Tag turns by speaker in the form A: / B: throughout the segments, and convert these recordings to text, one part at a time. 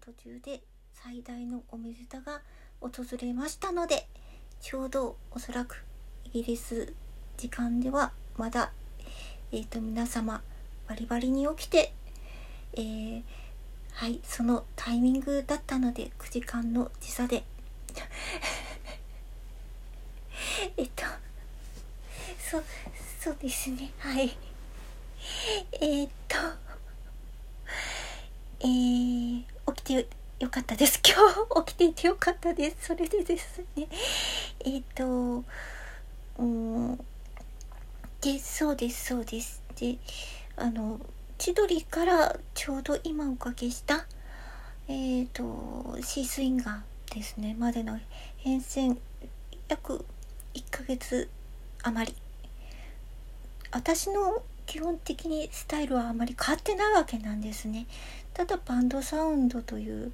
A: 途中で最大のお水だが訪れましたのでちょうどおそらくイギリス時間ではまだえっ、ー、と皆様バリバリに起きてえー、はいそのタイミングだったので9時間の時差で。えっとそうそうですね。はい。えー、っとえー、てよかったです。今日起きていてよかったです。それでですね。えー、っとうん。でそうですそうです。であの千鳥からちょうど今おかけしたえっ、とシースインガーですね。までの変遷約1ヶ月余り。私の基本的にスタイルはあまり変わってないわけなんですね。ただバンドサウンドという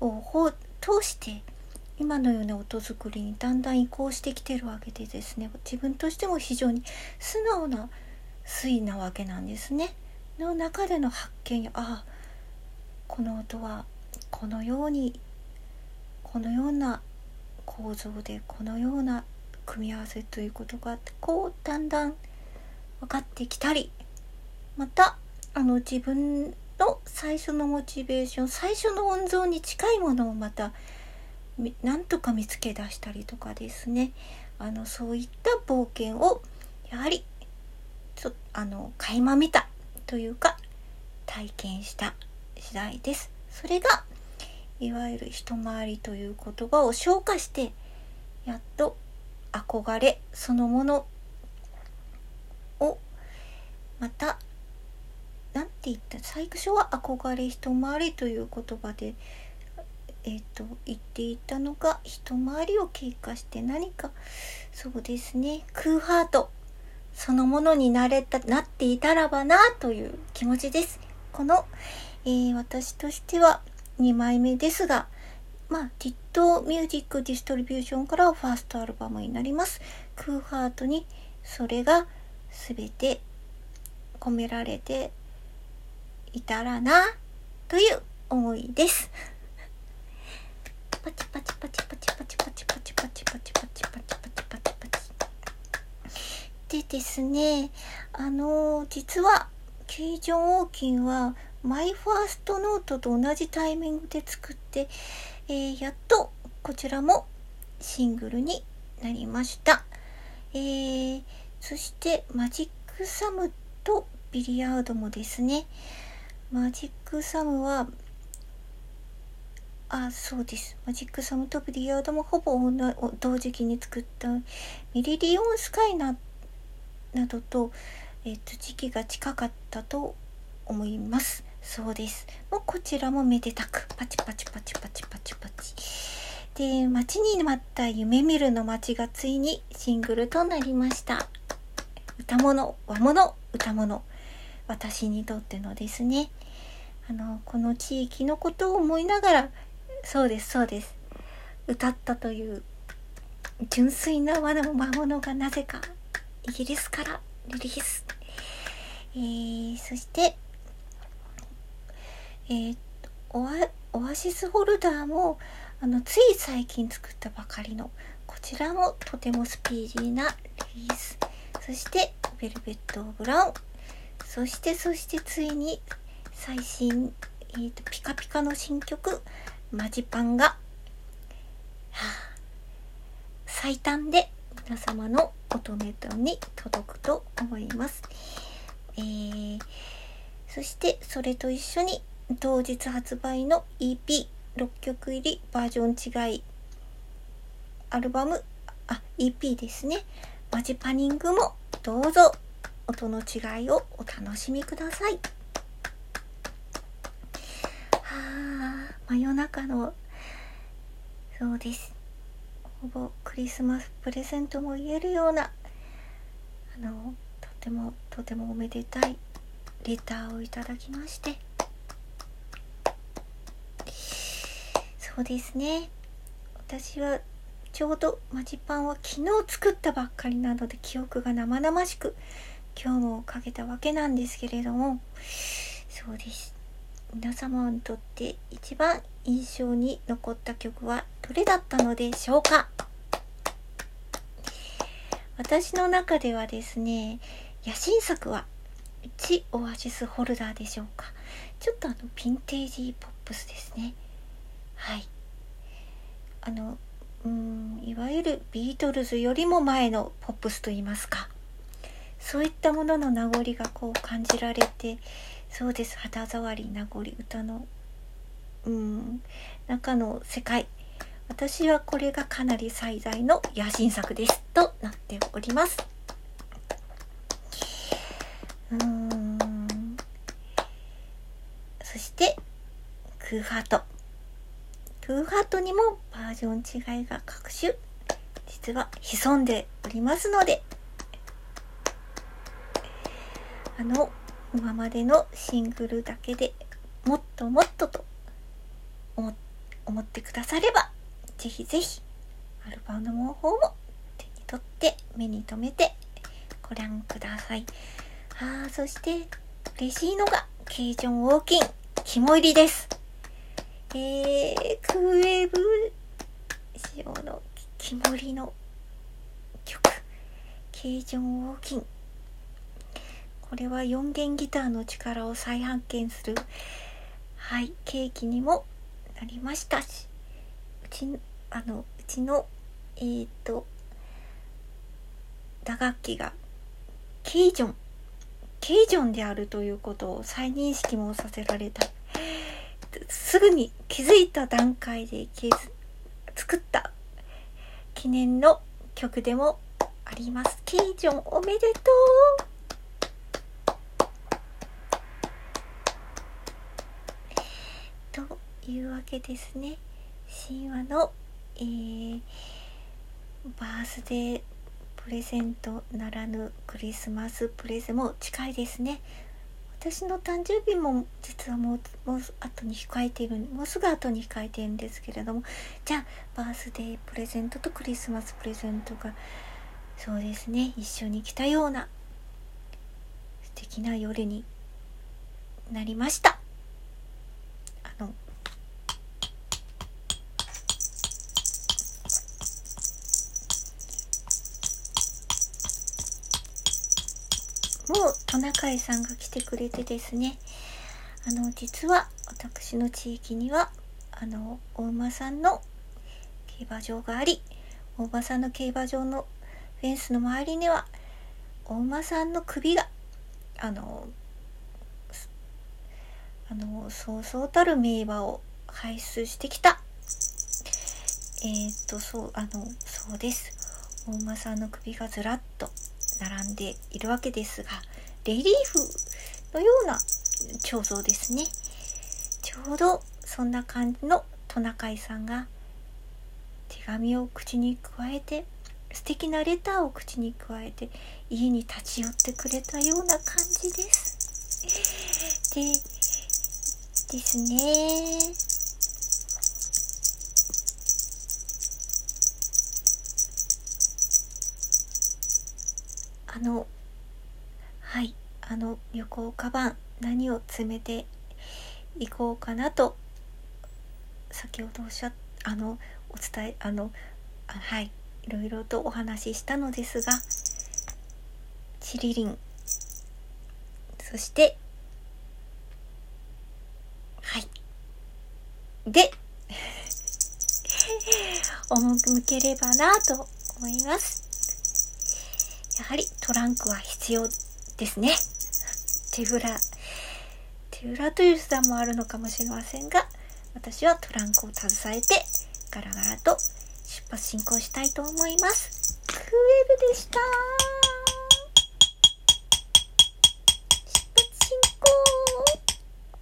A: を通して今のような音作りにだんだん移行してきてるわけでですね自分としても非常に素直な推移なわけなんですね。の中での発見やああこの音はこのようにこのような構造でこのような組み合わせということがあってこうだんだん分かってきたりまたあの自分の最初のモチベーション最初の温存に近いものをまたなんとか見つけ出したりとかですねあのそういった冒険をやはりちょあの垣間見たというか体験した次第です。それがいわゆる一回りという言葉を消化してやっと憧れそのものをまた何て言った最初は憧れ一回りという言葉でえっ、ー、と言っていたのが一回りを経過して何かそうですね空ハートそのものになれたなっていたらばなという気持ちです。この、えー、私としては2枚目ですがまあ、ティットミュージックディストリビューションからファーストアルバムになります。空ハートにそれが全て込められていたらなという思いです。パチパチパチパチパチパチパチパチパチパチパチパチパチパチでですねあの実はケイジョン・オーキンはマイファーストノートと同じタイミングで作って、えー、やっとこちらもシングルになりました。えー、そしてマジックサムとビリヤードもですねマジックサムはあそうです。マジックサムとビリヤードもほぼ同時期に作ったミリリオンスカイななどと,、えー、と時期が近かったと思います。そうです。もうこちらもめでたくパチパチパチパチパチパチ。で待ちに待った夢見るの街がついにシングルとなりました。歌物和物歌物。私にとってのですね。あのこの地域のことを思いながらそうですそうです。歌ったという純粋な和の魔物がなぜかイギリスからリリース、えー、そしてえー、オアオアシスホルダーもあのつい最近作ったばかりのこちらもとてもスピーディーなリリース。そしてベルベット・オブラウン。そしてそしてついに最新、えーと、ピカピカの新曲マジパンが、はあ、最短で皆様のおとめとに届くと思います。えー、そしてそれと一緒に当日発売の EP6 曲入りバージョン違いアルバムあ EP ですねマジパニングもどうぞ音の違いをお楽しみくださいはあ真夜中のそうです。ほぼクリスマスプレゼントも言えるようなあのとてもとてもおめでたいレターをいただきまして。そうですね。私はちょうどマジパンは昨日作ったばっかりなので記憶が生々しく今日もかけたわけなんですけれども。そうです。皆様にとって一番印象に残った曲はどれだったのでしょうか？私の中ではですね野心作は1オアシスホルダーでしょうか？ちょっとあのヴィンテージポップスですね。はい。あのうんいわゆるビートルズよりも前のポップスといいますか。そういったものの名残がこう感じられてそうです。肌触り名残歌の。うん。中の世界。私はこれがかなり最大の野心作です。となっております。うん。そしてクーハート。クーハートにもバージョン違いが各種実は潜んでおりますので。あの今までのシングルだけでもっともっとと思ってくださればぜひぜひアルバムの方も手に取って目に留めてご覧ください。あそして嬉しいのがケイジョンウォーキン肝入りです。えー、クーウェブ仕様の肝入りの曲ケイジョンウォーキンこれは4弦ギターの力を再発見するはいケーキにもなりました。しうちあのうちのえっ、と打楽器がケイジョンケイジョンであるということを再認識もさせられた。すぐに気づいた段階で作った記念の曲でもあります。ケイジョンおめでとうというわけですね。神話のえー、バースデープレゼントならぬクリスマスプレゼも近いですね。私の誕生日も実はもうもう後に控えているもうすぐ後に控えているんですけれども。じゃあバースデープレゼントとクリスマスプレゼントがそうですね一緒に来たような素敵な夜になりました。もうトナカイさんが来てくれてですね。あの実は私の地域にはあのお馬さんの競馬場がありお馬さんの競馬場のフェンスの周りにはお馬さんの首があのあのそうそうたる名馬を輩出してきた。えー、っとそうあのそうです。お馬さんの首がずらっと並んでいるわけですがレリーフのような彫像ですねちょうどそんな感じのトナカイさんが手紙を口に加えて素敵なレターを口に加えて家に立ち寄ってくれたような感じです。でですねあのはいあの旅行カバン何を詰めていこうかなと先ほどおっしゃあのお伝えあのはいいろいろとお話ししたのですがチリリン。そしてはい。で 赴ければなと思います。やはりトランクは必要ですね。手ぶら、手ぶらという手段もあるのかもしれませんが、私はトランクを携えてガラガラと出発進行したいと思います。クエルでした